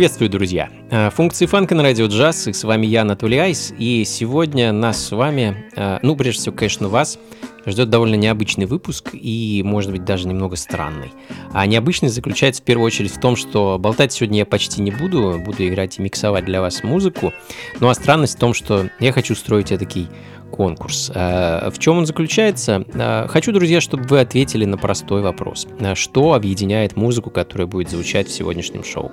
Приветствую, друзья! Э, функции фанка на радио джаз, и с вами я, Анатолий Айс, и сегодня нас с вами, э, ну, прежде всего, конечно, вас, ждет довольно необычный выпуск и, может быть, даже немного странный. А необычность заключается в первую очередь в том, что болтать сегодня я почти не буду, буду играть и миксовать для вас музыку. Ну а странность в том, что я хочу устроить такой конкурс. Э, в чем он заключается? Хочу, друзья, чтобы вы ответили на простой вопрос. Что объединяет музыку, которая будет звучать в сегодняшнем шоу?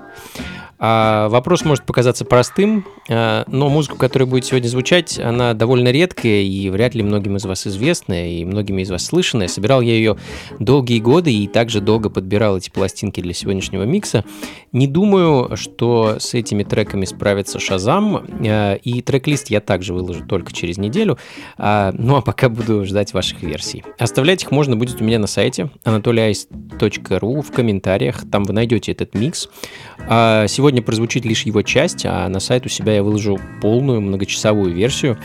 А вопрос может показаться простым, но музыка, которая будет сегодня звучать, она довольно редкая и вряд ли многим из вас известная и многими из вас слышанная. Собирал я ее долгие годы и также долго подбирал эти пластинки для сегодняшнего микса. Не думаю, что с этими треками справится Шазам, и трек-лист я также выложу только через неделю. А, ну а пока буду ждать ваших версий. Оставлять их можно будет у меня на сайте anatolyice.ru в комментариях. Там вы найдете этот микс. А, сегодня прозвучит лишь его часть, а на сайт у себя я выложу полную многочасовую версию.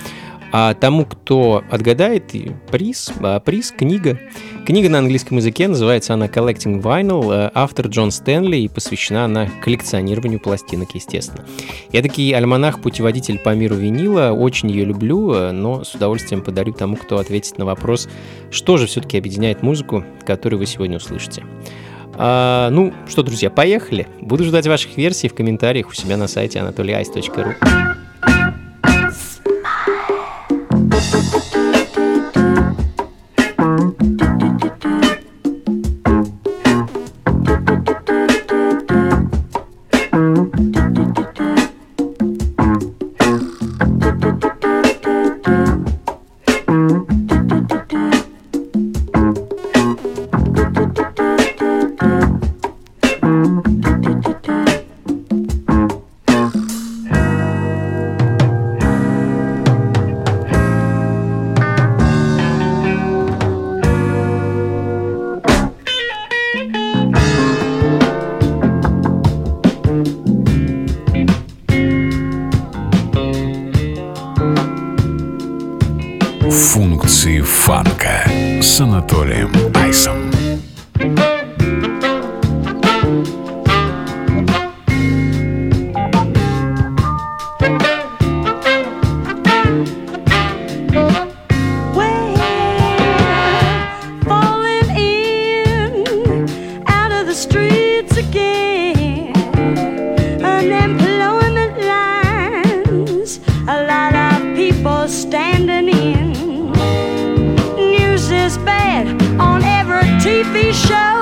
А тому, кто отгадает, приз, а, приз, книга. Книга на английском языке, называется она Collecting Vinyl, э, автор Джон Стэнли, и посвящена она коллекционированию пластинок, естественно. Я такой альманах-путеводитель по миру винила, очень ее люблю, э, но с удовольствием подарю тому, кто ответит на вопрос, что же все-таки объединяет музыку, которую вы сегодня услышите. А, ну что, друзья, поехали. Буду ждать ваших версий в комментариях у себя на сайте anatolyice.ru. it's alright.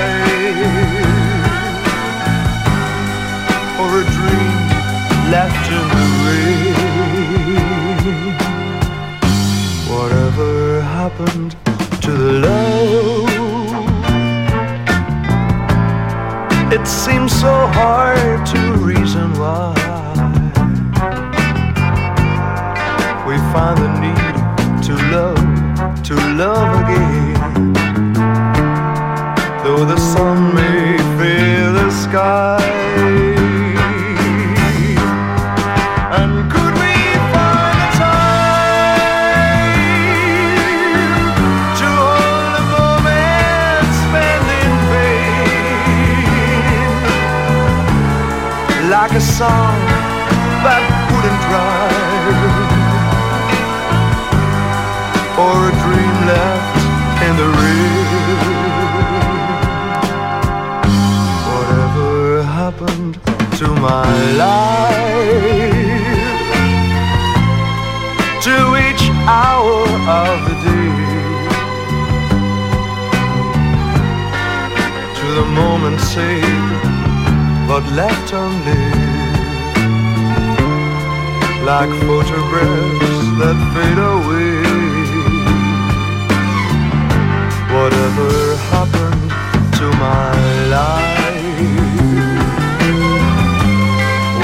happened to the love? It seems so hard to reason why song that wouldn't dry or a dream left in the rain. Whatever happened to my life, to each hour of the day, to the moment saved but left unlived, like photographs that fade away. Whatever happened to my life?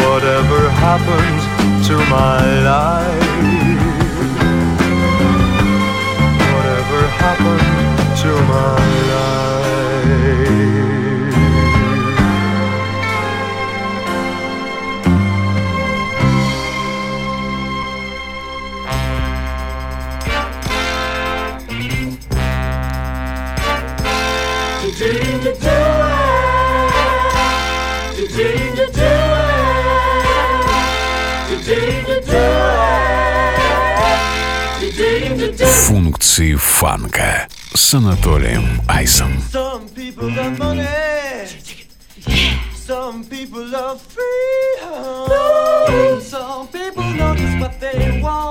Whatever happened to my life? Функции фанка с Анатолием Айсом. Some people love money. Some people love freedom. Some people know just what they want.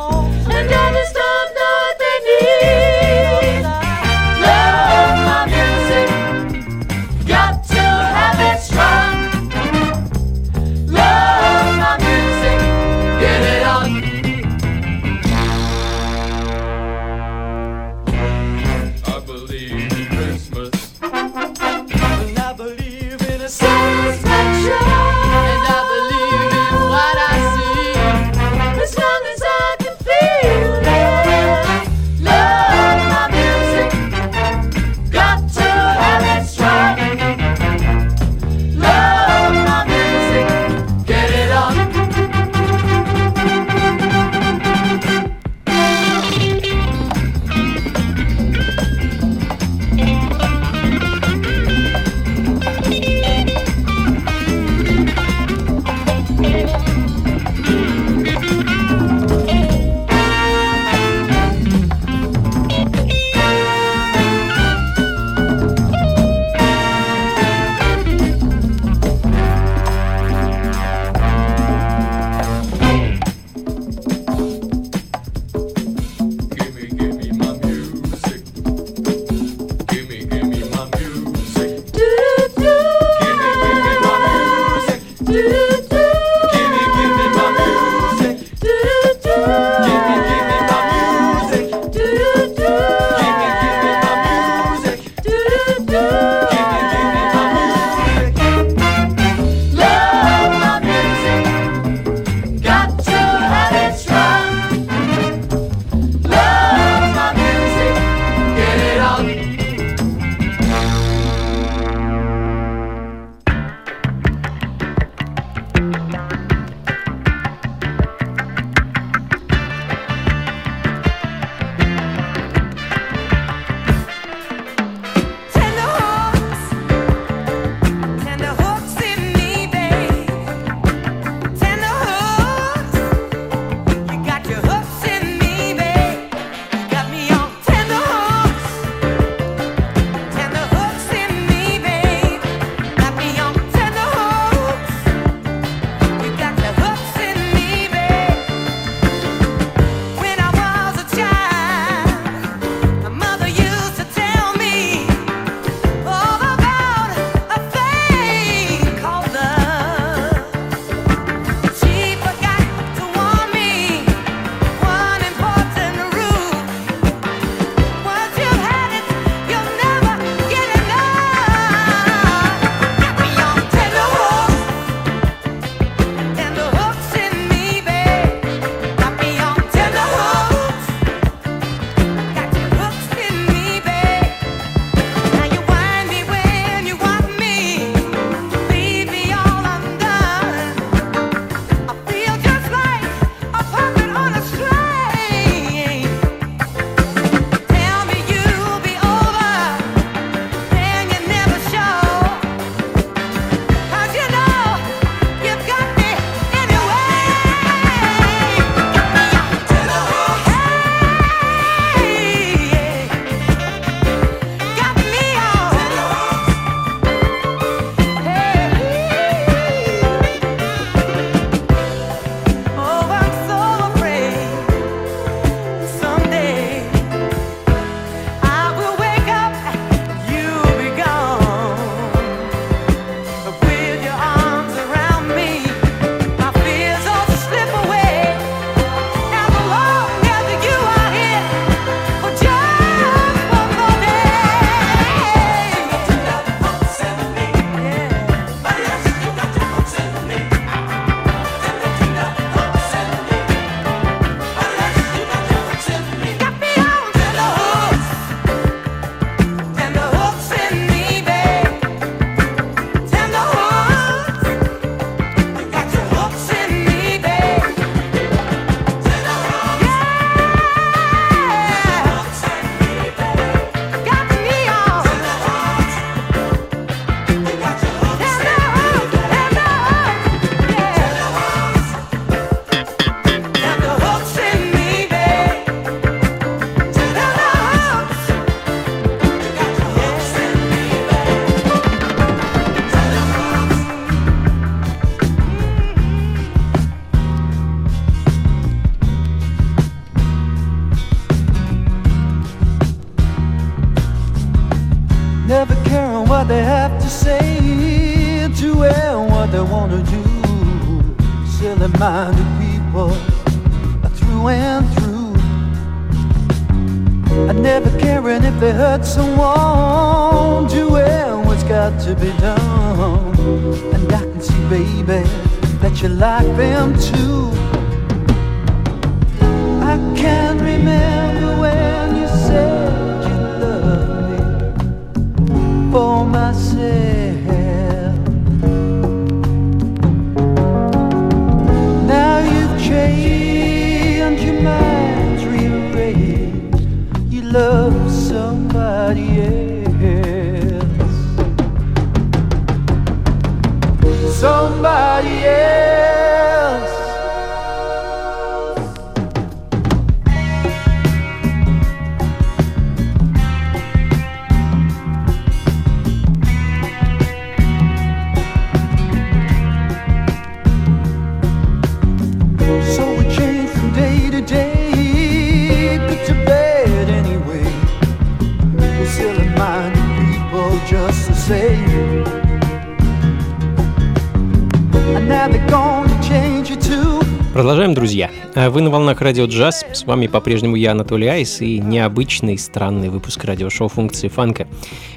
Вы на волнах Радио Джаз. С вами по-прежнему я, Анатолий Айс, и необычный, странный выпуск радиошоу функции фанка.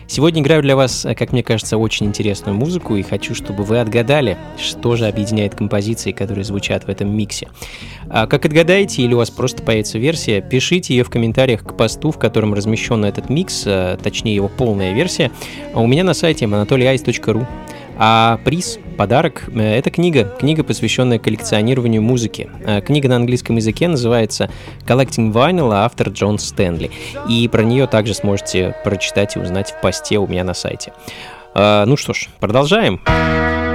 Сегодня играю для вас, э, как мне кажется, очень интересную музыку, и хочу, чтобы вы отгадали, что же объединяет композиции, которые звучат в этом миксе. А как отгадаете, или у вас просто появится версия, пишите ее в комментариях к посту, в котором размещен этот микс, э, точнее его полная версия, а у меня на сайте anatolyice.ru. А приз, подарок, э, это книга, книга, посвященная коллекционированию музыки. Э, Книга на английском языке называется Collecting Vinyl, а автор Джон Стэнли. И про нее также сможете прочитать и узнать в посте у меня на сайте. Э, Ну что ж, продолжаем. Функции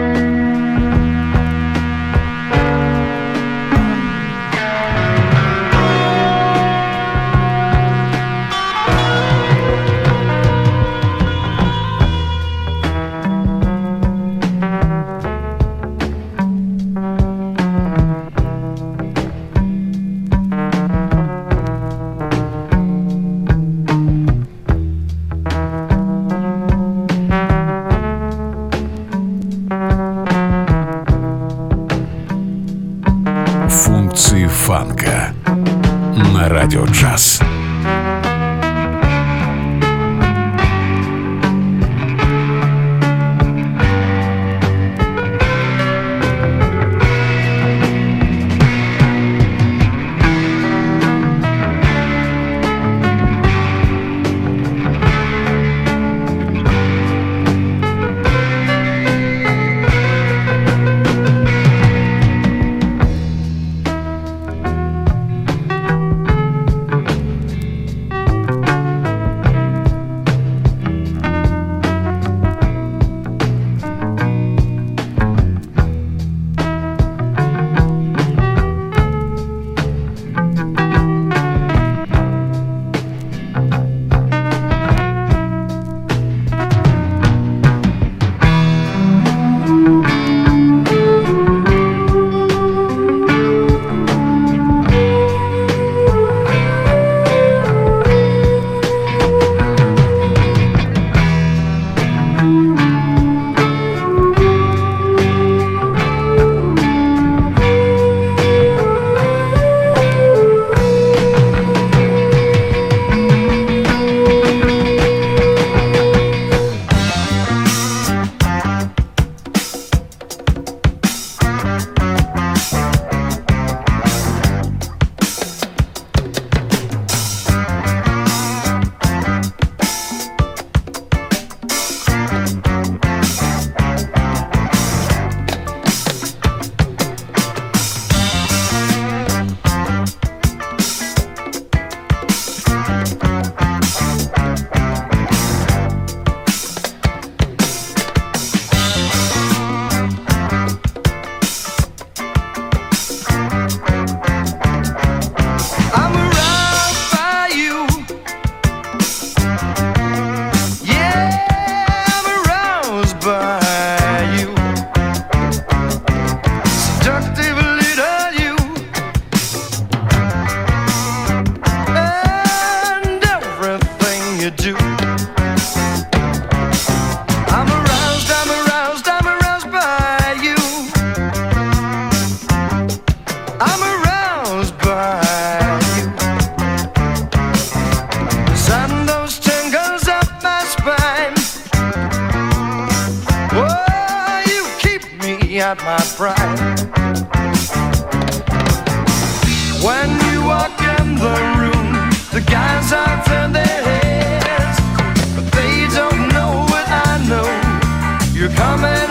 at my pride. When you walk in the room, the guys are in their heads, but they don't know what I know. You're coming.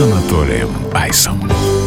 с Анатолием Айсом.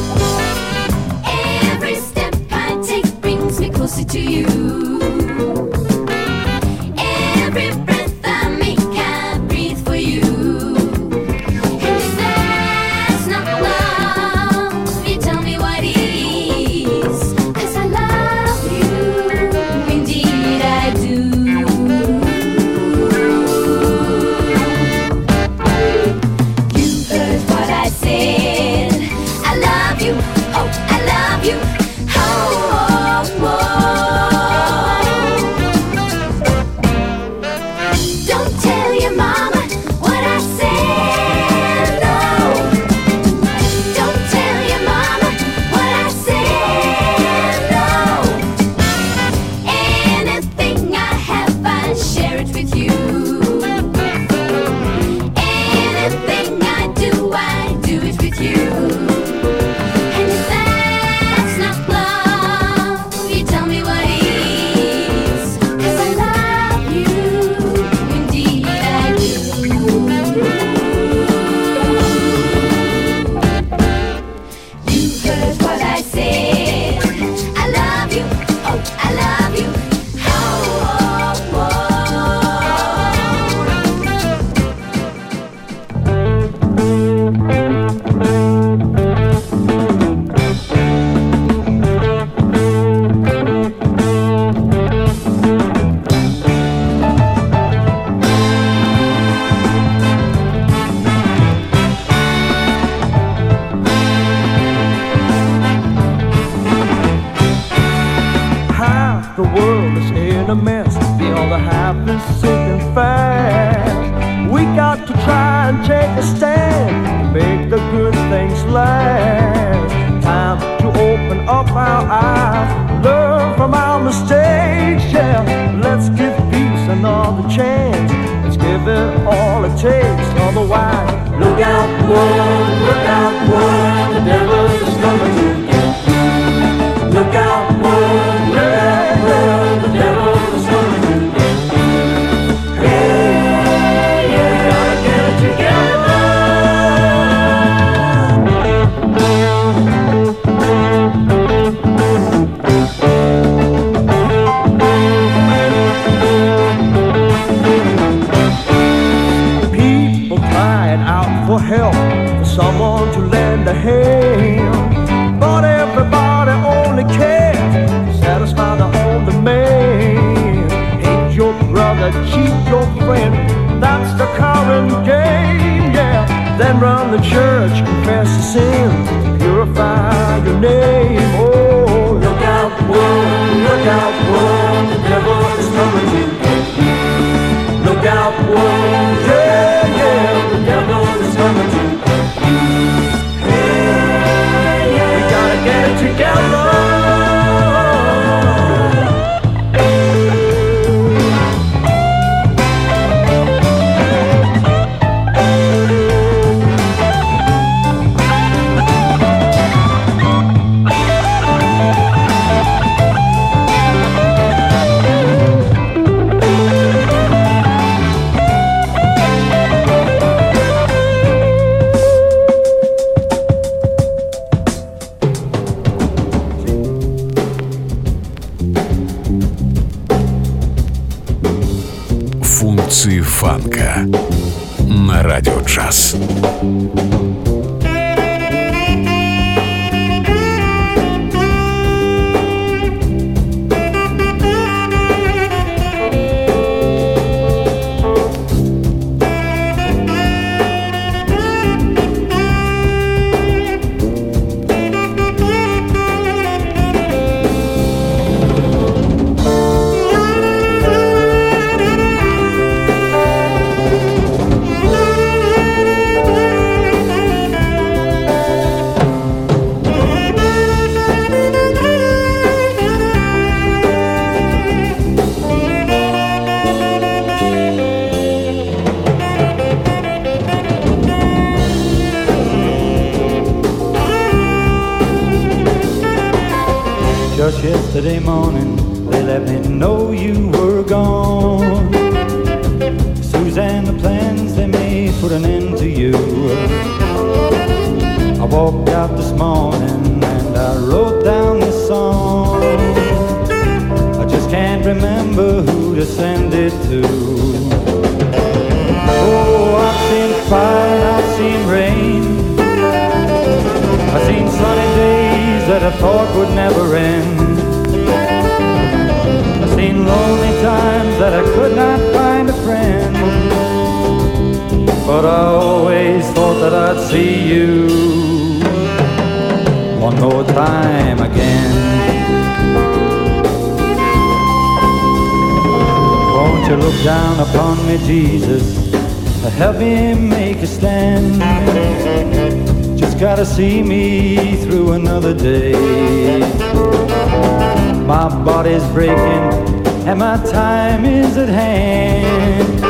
That I thought would never end. I've seen lonely times that I could not find a friend. But I always thought that I'd see you one more time again. Won't you look down upon me, Jesus? Help me make a stand. Gotta see me through another day. My body's breaking and my time is at hand.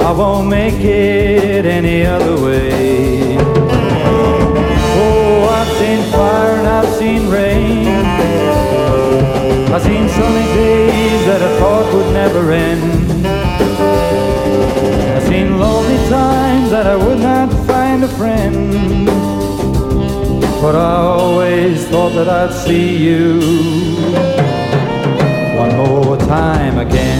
I won't make it any other way. Oh, I've seen fire and I've seen rain. I've seen sunny days that I thought would never end. I've seen lonely times that I would not a friend. But I always thought that I'd see you one more time again.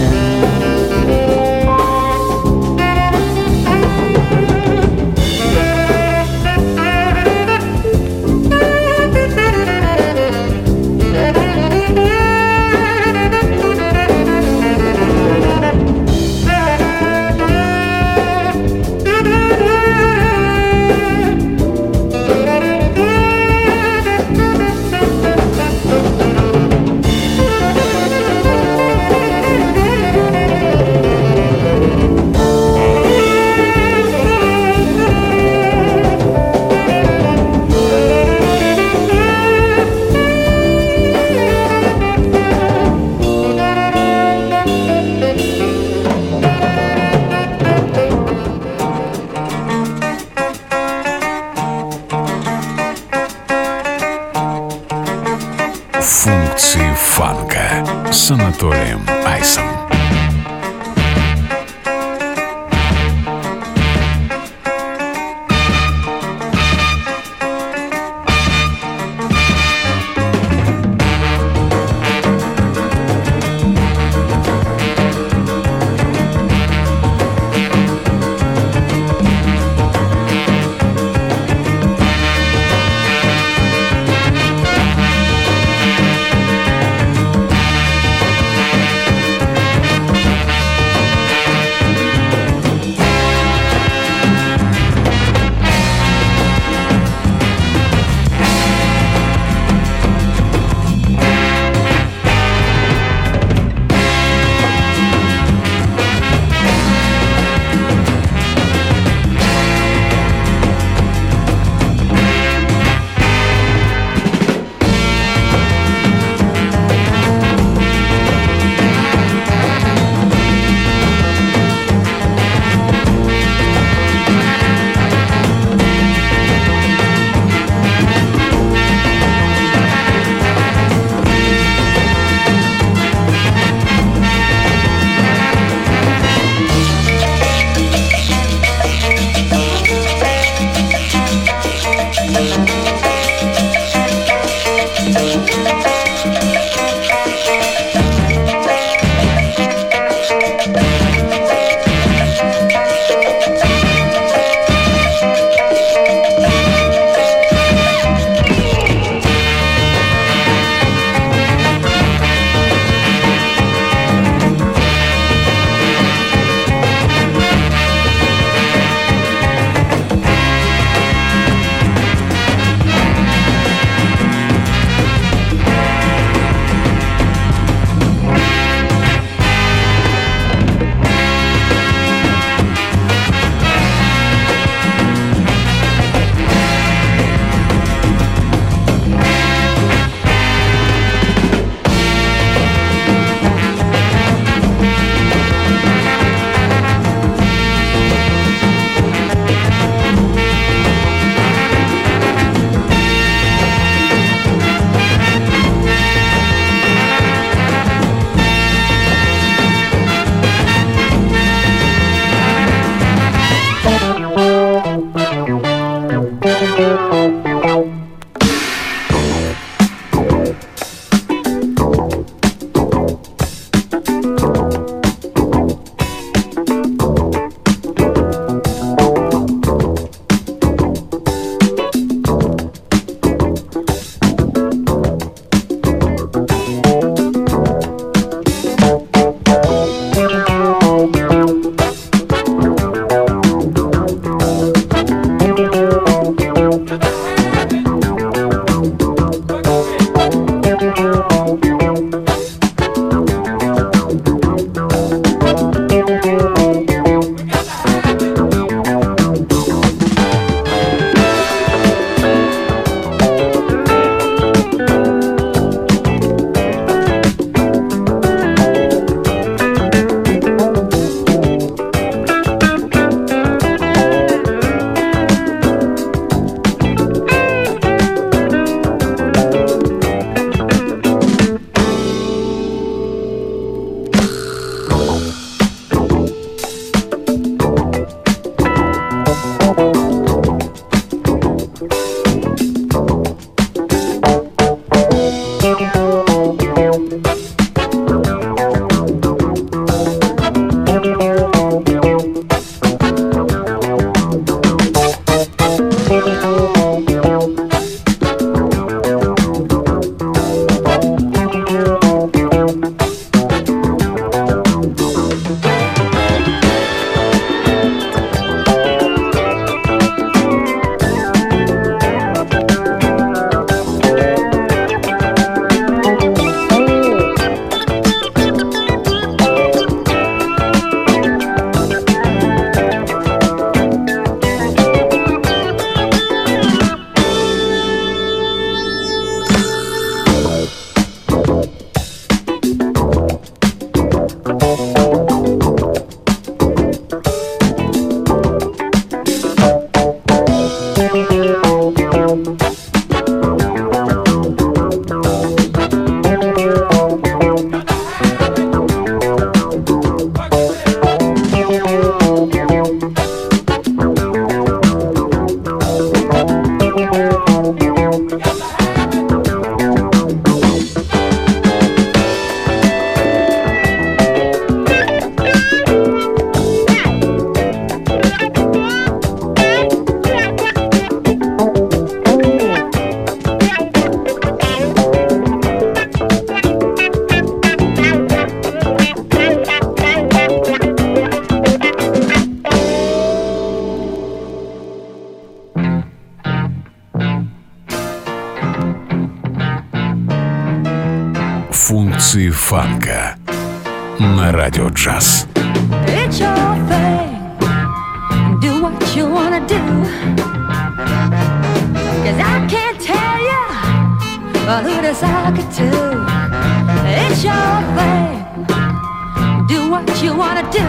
на радио джаз. It's your thing. Do what you wanna do. Cause I can't tell you who to suck it to. It's your thing. Do what you wanna do.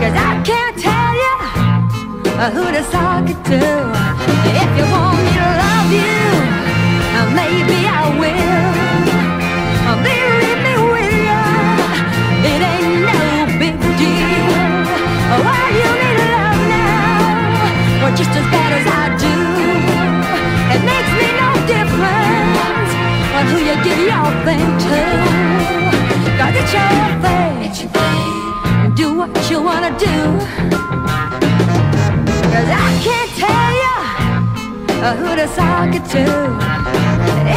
Cause I can't tell you who to suck it to. If you want me to love you, maybe I will. just as bad as I do. It makes me no difference on who you give your thing to. Cause it's your thing. It's your thing. Do what you wanna do. Cause I can't tell you who to sock it to.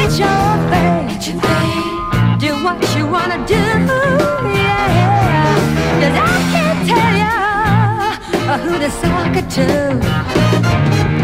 It's your thing. It's your thing. Do what you wanna do. Yeah. Cause I can't tell you who to sock it to. It's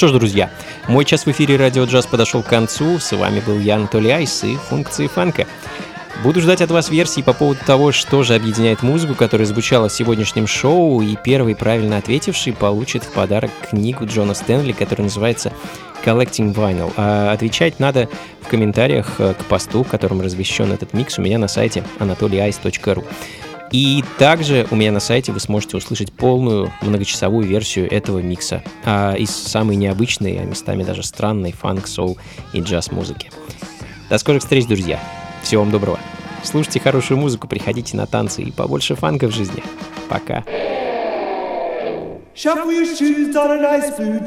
что ж, друзья, мой час в эфире Радио Джаз подошел к концу. С вами был я, Анатолий Айс и функции фанка. Буду ждать от вас версий по поводу того, что же объединяет музыку, которая звучала в сегодняшнем шоу, и первый правильно ответивший получит в подарок книгу Джона Стэнли, которая называется Collecting Vinyl. А отвечать надо в комментариях э, к посту, в котором размещен этот микс у меня на сайте anatolyice.ru. И также у меня на сайте вы сможете услышать полную многочасовую версию этого микса а, из самой необычной, а местами даже странной фанк, соул и джаз музыки. До скорых встреч, друзья! Всего вам доброго! Слушайте хорошую музыку, приходите на танцы и побольше фанка в жизни. Пока!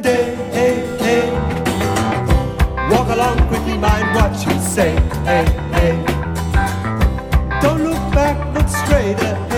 Day. Hey, hey. Walk along quickly, mind what you say. Hey, hey. Back,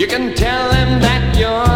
You can tell him that you're